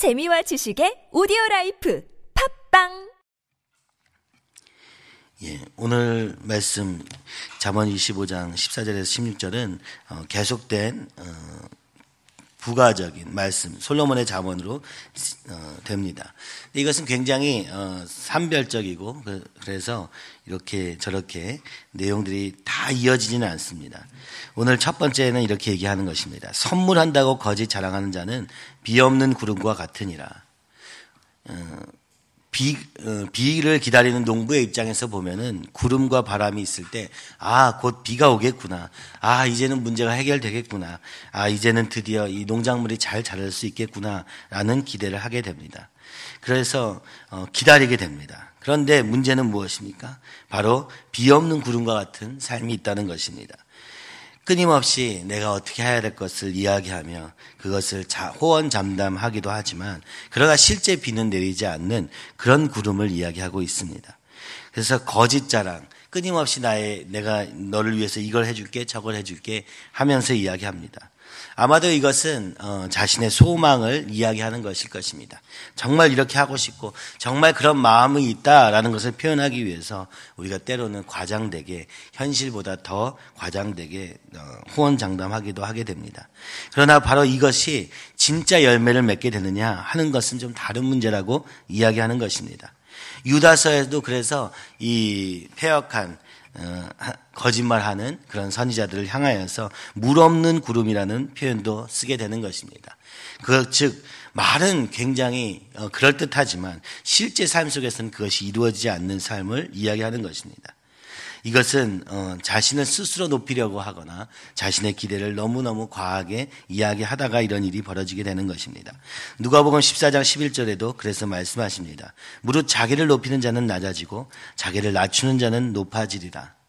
재미와 지식의 오디오 라이프 팟빵! 예, 오늘 말씀 잠언 25장 14절에서 16절은 어, 계속된 어, 부가적인 말씀 솔로몬의 잠언으로 어, 됩니다. 이것은 굉장히 어, 산발적이고 그, 그래서 이렇게 저렇게 내용들이 다 이어지지는 않습니다. 오늘 첫 번째는 이렇게 얘기하는 것입니다. 선물한다고 거짓 자랑하는 자는 비 없는 구름과 같으니라. 어, 비, 어, 비를 기다리는 농부의 입장에서 보면은 구름과 바람이 있을 때, 아, 곧 비가 오겠구나. 아, 이제는 문제가 해결되겠구나. 아, 이제는 드디어 이 농작물이 잘 자랄 수 있겠구나. 라는 기대를 하게 됩니다. 그래서, 어, 기다리게 됩니다. 그런데 문제는 무엇입니까? 바로 비 없는 구름과 같은 삶이 있다는 것입니다. 끊임없이 내가 어떻게 해야 될 것을 이야기하며 그것을 호언 잠담하기도 하지만 그러나 실제 비는 내리지 않는 그런 구름을 이야기하고 있습니다. 그래서 거짓 자랑, 끊임없이 나의 내가 너를 위해서 이걸 해줄게 저걸 해줄게 하면서 이야기합니다. 아마도 이것은 어, 자신의 소망을 이야기하는 것일 것입니다. 정말 이렇게 하고 싶고 정말 그런 마음이 있다라는 것을 표현하기 위해서 우리가 때로는 과장되게 현실보다 더 과장되게 어, 호언장담하기도 하게 됩니다. 그러나 바로 이것이 진짜 열매를 맺게 되느냐 하는 것은 좀 다른 문제라고 이야기하는 것입니다. 유다서에도 그래서 이 폐역한 어, 거짓말하는 그런 선지자들을 향하여서 물 없는 구름이라는 표현도 쓰게 되는 것입니다. 그 즉 말은 굉장히 어, 그럴 듯하지만 실제 삶 속에서는 그것이 이루어지지 않는 삶을 이야기하는 것입니다. 이것은 어, 자신을 스스로 높이려고 하거나 자신의 기대를 너무너무 과하게 이야기하다가 이런 일이 벌어지게 되는 것입니다. 누가복음 14장 11절에도 그래서 말씀하십니다. 무릇 자기를 높이는 자는 낮아지고 자기를 낮추는 자는 높아지리라.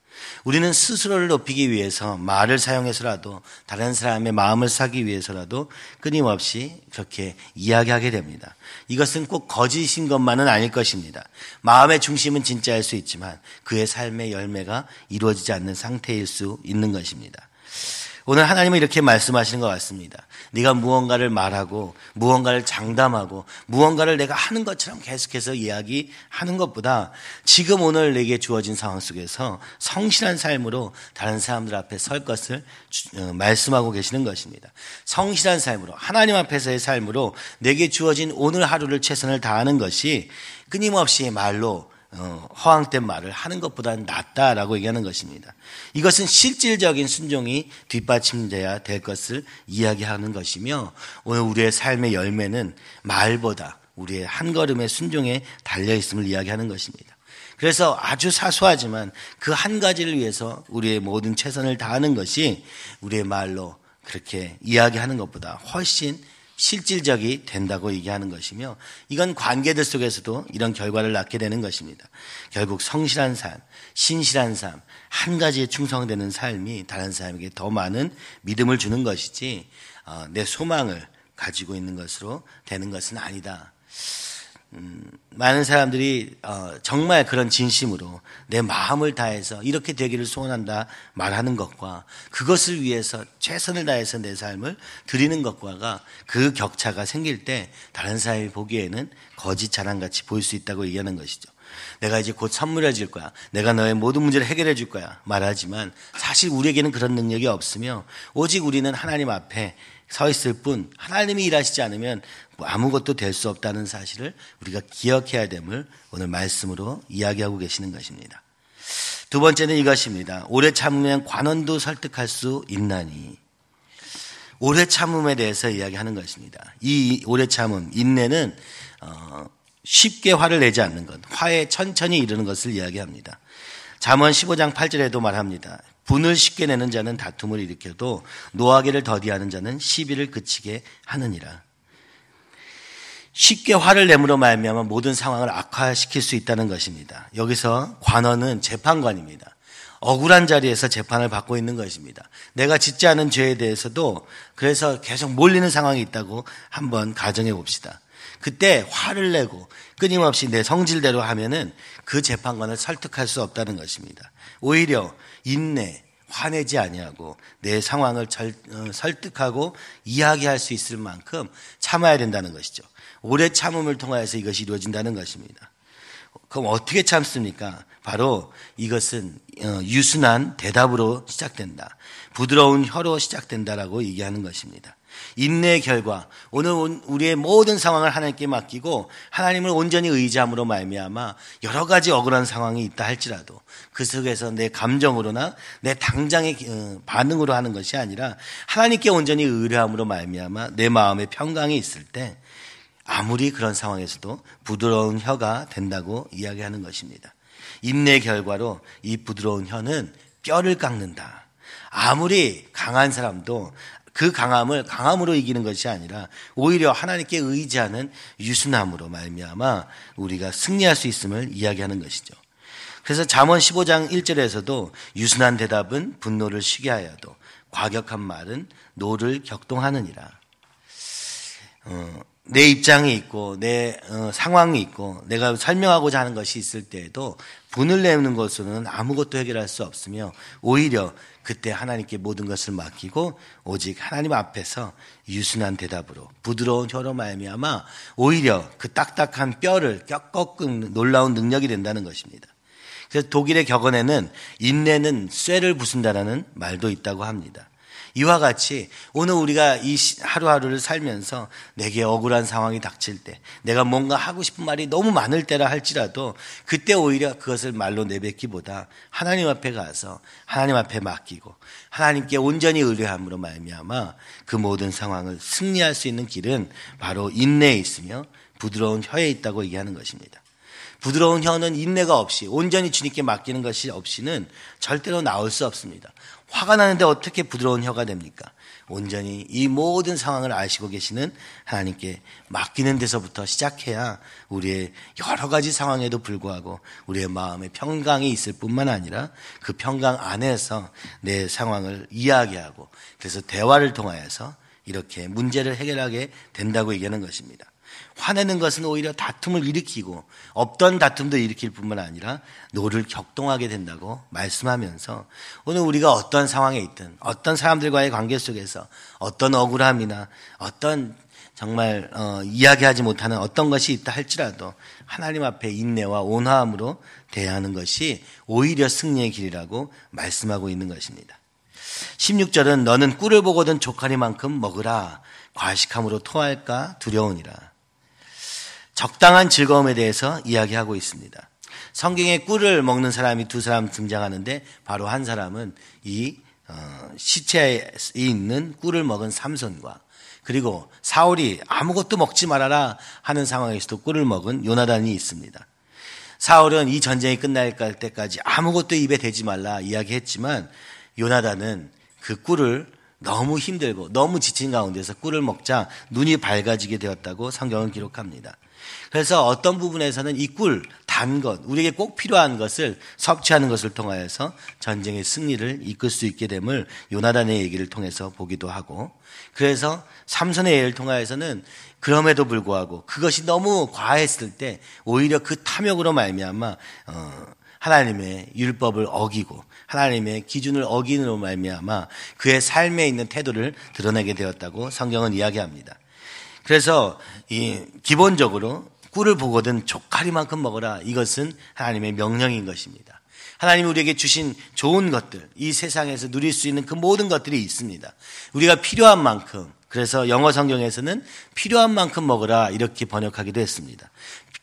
우리는 스스로를 높이기 위해서 말을 사용해서라도 다른 사람의 마음을 사기 위해서라도 끊임없이 그렇게 이야기하게 됩니다. 이것은 꼭 거짓인 것만은 아닐 것입니다. 마음의 중심은 진짜일 수 있지만 그의 삶의 열매가 이루어지지 않는 상태일 수 있는 것입니다. 오늘 하나님은 이렇게 말씀하시는 것 같습니다. 네가 무언가를 말하고 무언가를 장담하고 무언가를 내가 하는 것처럼 계속해서 이야기하는 것보다 지금 오늘 내게 주어진 상황 속에서 성실한 삶으로 다른 사람들 앞에 설 것을 어, 말씀하고 계시는 것입니다. 성실한 삶으로 하나님 앞에서의 삶으로 내게 주어진 오늘 하루를 최선을 다하는 것이 끊임없이 말로 어, 허황된 말을 하는 것보다는 낫다라고 얘기하는 것입니다. 이것은 실질적인 순종이 뒷받침돼야 될 것을 이야기하는 것이며 오늘 우리의 삶의 열매는 말보다 우리의 한 걸음의 순종에 달려 있음을 이야기하는 것입니다. 그래서 아주 사소하지만 그 한 가지를 위해서 우리의 모든 최선을 다하는 것이 우리의 말로 그렇게 이야기하는 것보다 훨씬 실질적이 된다고 얘기하는 것이며 이건 관계들 속에서도 이런 결과를 낳게 되는 것입니다. 결국 성실한 삶, 신실한 삶, 한 가지에 충성되는 삶이 다른 사람에게 더 많은 믿음을 주는 것이지 어, 내 소망을 가지고 있는 것으로 되는 것은 아니다. 음, 많은 사람들이 어, 정말 그런 진심으로 내 마음을 다해서 이렇게 되기를 소원한다 말하는 것과 그것을 위해서 최선을 다해서 내 삶을 드리는 것과가 그 격차가 생길 때 다른 사람이 보기에는 거짓 자랑같이 보일 수 있다고 얘기하는 것이죠. 내가 이제 곧 선물해 줄 거야. 내가 너의 모든 문제를 해결해 줄 거야. 말하지만 사실 우리에게는 그런 능력이 없으며 오직 우리는 하나님 앞에 서 있을 뿐 하나님이 일하시지 않으면 뭐 아무것도 될 수 없다는 사실을 우리가 기억해야 됨을 오늘 말씀으로 이야기하고 계시는 것입니다. 두 번째는 이것입니다. 오래 참으면 관원도 설득할 수 있나니. 오래 참음에 대해서 이야기하는 것입니다. 이 오래 참음, 인내는 어, 쉽게 화를 내지 않는 것, 화에 천천히 이르는 것을 이야기합니다. 잠언 15장 8절에도 말합니다. 분을 쉽게 내는 자는 다툼을 일으켜도 노하기를 더디하는 자는 시비를 그치게 하느니라. 쉽게 화를 내므로 말미암아 모든 상황을 악화시킬 수 있다는 것입니다. 여기서 관원은 재판관입니다. 억울한 자리에서 재판을 받고 있는 것입니다. 내가 짓지 않은 죄에 대해서도 그래서 계속 몰리는 상황이 있다고 한번 가정해 봅시다. 그때 화를 내고 끊임없이 내 성질대로 하면은 그 재판관을 설득할 수 없다는 것입니다. 오히려 인내, 화내지 아니하고 내 상황을 절, 어, 설득하고 이야기할 수 있을 만큼 참아야 된다는 것이죠. 오래 참음을 통하여서 이것이 이루어진다는 것입니다. 그럼 어떻게 참습니까? 바로 이것은 어, 유순한 대답으로 시작된다. 부드러운 혀로 시작된다라고 얘기하는 것입니다. 인내의 결과 오늘 우리의 모든 상황을 하나님께 맡기고 하나님을 온전히 의지함으로 말미암아 여러 가지 억울한 상황이 있다 할지라도 그 속에서 내 감정으로나 내 당장의 어, 반응으로 하는 것이 아니라 하나님께 온전히 의뢰함으로 말미암아 내 마음의 평강이 있을 때 아무리 그런 상황에서도 부드러운 혀가 된다고 이야기하는 것입니다. 인내 결과로 이 부드러운 혀는 뼈를 깎는다. 아무리 강한 사람도 그 강함을 강함으로 이기는 것이 아니라 오히려 하나님께 의지하는 유순함으로 말미암아 우리가 승리할 수 있음을 이야기하는 것이죠. 그래서 잠언 15장 1절에서도 유순한 대답은 분노를 쉬게 하여도 과격한 말은 노를 격동하느니라. 어, 내 입장이 있고 내 어, 상황이 있고 내가 설명하고자 하는 것이 있을 때에도 분을 내는 것으로는 아무것도 해결할 수 없으며 오히려 그때 하나님께 모든 것을 맡기고 오직 하나님 앞에서 유순한 대답으로 부드러운 혀로 말미암아 오히려 그 딱딱한 뼈를 꺾은 놀라운 능력이 된다는 것입니다. 그래서 독일의 격언에는 인내는 쇠를 부순다라는 말도 있다고 합니다. 이와 같이 오늘 우리가 이 하루하루를 살면서 내게 억울한 상황이 닥칠 때 내가 뭔가 하고 싶은 말이 너무 많을 때라 할지라도 그때 오히려 그것을 말로 내뱉기보다 하나님 앞에 가서 하나님 앞에 맡기고 하나님께 온전히 의뢰함으로 말미암아 그 모든 상황을 승리할 수 있는 길은 바로 인내에 있으며 부드러운 혀에 있다고 얘기하는 것입니다. 부드러운 혀는 인내가 없이 온전히 주님께 맡기는 것이 없이는 절대로 나올 수 없습니다. 화가 나는데 어떻게 부드러운 혀가 됩니까? 온전히 이 모든 상황을 아시고 계시는 하나님께 맡기는 데서부터 시작해야 우리의 여러 가지 상황에도 불구하고 우리의 마음에 평강이 있을 뿐만 아니라 그 평강 안에서 내 상황을 이야기하고 그래서 대화를 통하여서 이렇게 문제를 해결하게 된다고 얘기하는 것입니다. 화내는 것은 오히려 다툼을 일으키고 없던 다툼도 일으킬 뿐만 아니라 노를 격동하게 된다고 말씀하면서 오늘 우리가 어떤 상황에 있든 어떤 사람들과의 관계 속에서 어떤 억울함이나 어떤 정말 어, 이야기하지 못하는 어떤 것이 있다 할지라도 하나님 앞에 인내와 온화함으로 대하는 것이 오히려 승리의 길이라고 말씀하고 있는 것입니다. 16절은 너는 꿀을 보거든 조카리만큼 먹으라 과식함으로 토할까 두려우니라. 적당한 즐거움에 대해서 이야기하고 있습니다. 성경에 꿀을 먹는 사람이 두 사람 등장하는데 바로 한 사람은 이 어, 시체에 있는 꿀을 먹은 삼손과 그리고 사울이 아무것도 먹지 말아라 하는 상황에서도 꿀을 먹은 요나단이 있습니다. 사울은 이 전쟁이 끝날 때까지 아무것도 입에 대지 말라 이야기했지만 요나단은 그 꿀을 너무 힘들고 너무 지친 가운데서 꿀을 먹자 눈이 밝아지게 되었다고 성경은 기록합니다. 그래서 어떤 부분에서는 이 꿀, 단 것, 우리에게 꼭 필요한 것을 섭취하는 것을 통하여서 전쟁의 승리를 이끌 수 있게 됨을 요나단의 얘기를 통해서 보기도 하고 그래서 삼선의 예를 통하여서는 그럼에도 불구하고 그것이 너무 과했을 때 오히려 그 탐욕으로 말미암아 어, 하나님의 율법을 어기고 하나님의 기준을 어기는 말미암아 그의 삶에 있는 태도를 드러내게 되었다고 성경은 이야기합니다. 그래서 이 기본적으로 꿀을 보거든 조카리만큼 먹어라. 이것은 하나님의 명령인 것입니다. 하나님이 우리에게 주신 좋은 것들, 이 세상에서 누릴 수 있는 그 모든 것들이 있습니다. 우리가 필요한 만큼, 그래서 영어 성경에서는 필요한 만큼 먹어라 이렇게 번역하기도 했습니다.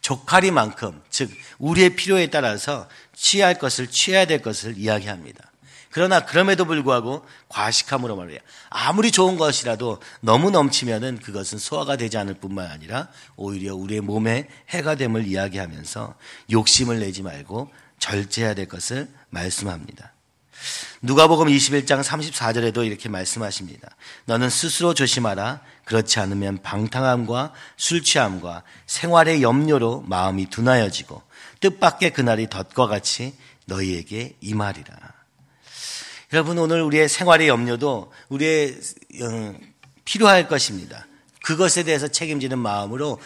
조카리만큼, 즉 우리의 필요에 따라서 취할 것을 취해야 될 것을 이야기합니다. 그러나 그럼에도 불구하고 과식함으로 말이야. 아무리 좋은 것이라도 너무 넘치면은 그것은 소화가 되지 않을 뿐만 아니라 오히려 우리의 몸에 해가 됨을 이야기하면서 욕심을 내지 말고 절제해야 될 것을 말씀합니다. 누가복음 21장 34절에도 이렇게 말씀하십니다. 너는 스스로 조심하라. 그렇지 않으면 방탕함과 술 취함과 생활의 염려로 마음이 둔하여지고 뜻밖의 그날이 덫과 같이 너희에게 임하리라. 여러분 오늘 우리의 생활의 염려도 우리의 어, 필요할 것입니다. 그것에 대해서 책임지는 마음으로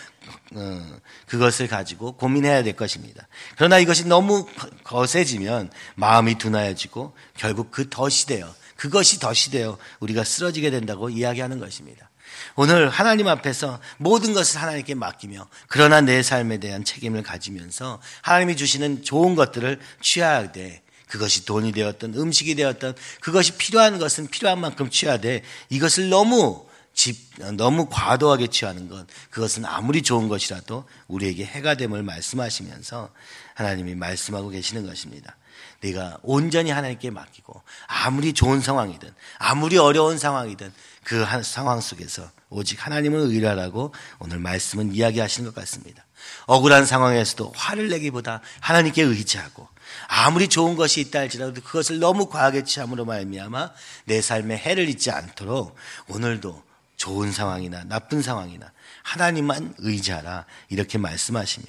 어, 그것을 가지고 고민해야 될 것입니다. 그러나 이것이 너무 거세지면 마음이 둔하여지고 결국 그 덫이 되어 그것이 덫이 되어 우리가 쓰러지게 된다고 이야기하는 것입니다. 오늘 하나님 앞에서 모든 것을 하나님께 맡기며 그러나 내 삶에 대한 책임을 가지면서 하나님이 주시는 좋은 것들을 취하되 그것이 돈이 되었던 음식이 되었던 그것이 필요한 것은 필요한 만큼 취하되 이것을 너무 집, 너무 과도하게 취하는 것, 그것은 아무리 좋은 것이라도 우리에게 해가 됨을 말씀하시면서 하나님이 말씀하고 계시는 것입니다. 내가 온전히 하나님께 맡기고 아무리 좋은 상황이든 아무리 어려운 상황이든 그 상황 속에서 오직 하나님을 의뢰하라고 오늘 말씀은 이야기하시는 것 같습니다. 억울한 상황에서도 화를 내기보다 하나님께 의지하고 아무리 좋은 것이 있다 할지라도 그것을 너무 과하게 취함으로 말미암아 내 삶에 해를 입지 않도록 오늘도 좋은 상황이나 나쁜 상황이나 하나님만 의지하라 이렇게 말씀하시며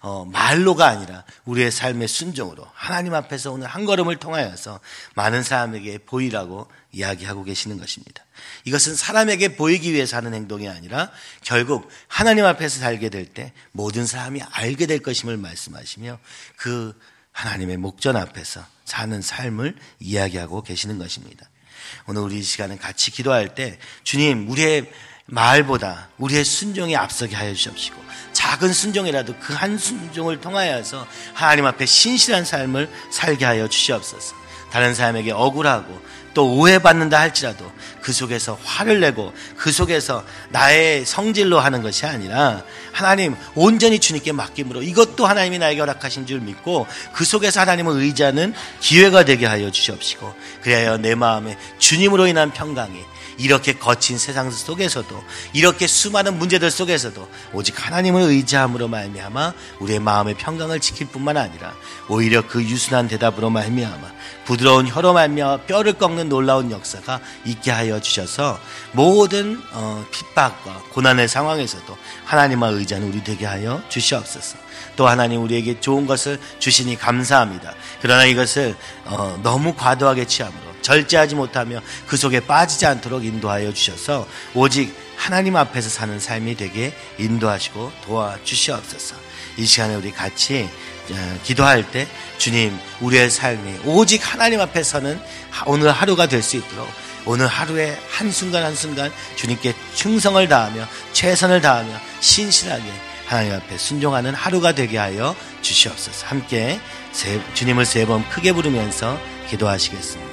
어, 말로가 아니라 우리의 삶의 순종으로 하나님 앞에서 오늘 한 걸음을 통하여서 많은 사람에게 보이라고 이야기하고 계시는 것입니다. 이것은 사람에게 보이기 위해서 하는 행동이 아니라 결국 하나님 앞에서 살게 될 때 모든 사람이 알게 될 것임을 말씀하시며 그 하나님의 목전 앞에서 사는 삶을 이야기하고 계시는 것입니다. 오늘 우리 이 시간에 같이 기도할 때 주님 우리의 말보다 우리의 순종에 앞서게 하여 주옵시고 작은 순종이라도 그 한 순종을 통하여서 하나님 앞에 신실한 삶을 살게 하여 주시옵소서. 다른 사람에게 억울하고 또 오해받는다 할지라도 그 속에서 화를 내고 그 속에서 나의 성질로 하는 것이 아니라 하나님 온전히 주님께 맡김으로 이것도 하나님이 나에게 허락하신 줄 믿고 그 속에서 하나님을 의지하는 기회가 되게 하여 주시옵시고 그래야 내 마음에 주님으로 인한 평강이 이렇게 거친 세상 속에서도 이렇게 수많은 문제들 속에서도 오직 하나님을 의지함으로 말미암아 우리의 마음의 평강을 지킬 뿐만 아니라 오히려 그 유순한 대답으로 말미암아 부드러운 혀로 말미암아 뼈를 꺾는 놀라운 역사가 있게 하여 주셔서 모든 어, 핍박과 고난의 상황에서도 하나님을 의지하는 우리 되게 하여 주시옵소서. 또 하나님 우리에게 좋은 것을 주시니 감사합니다. 그러나 이것을 어, 너무 과도하게 취함으로 절제하지 못하며 그 속에 빠지지 않도록 인도하여 주셔서 오직 하나님 앞에서 사는 삶이 되게 인도하시고 도와주시옵소서. 이 시간에 우리 같이 어, 기도할 때 주님 우리의 삶이 오직 하나님 앞에 서는 오늘 하루가 될 수 있도록 오늘 하루의 한순간 한순간 주님께 충성을 다하며 최선을 다하며 신실하게 하나님 앞에 순종하는 하루가 되게 하여 주시옵소서. 함께 주님을 세 번 크게 부르면서 기도하시겠습니다.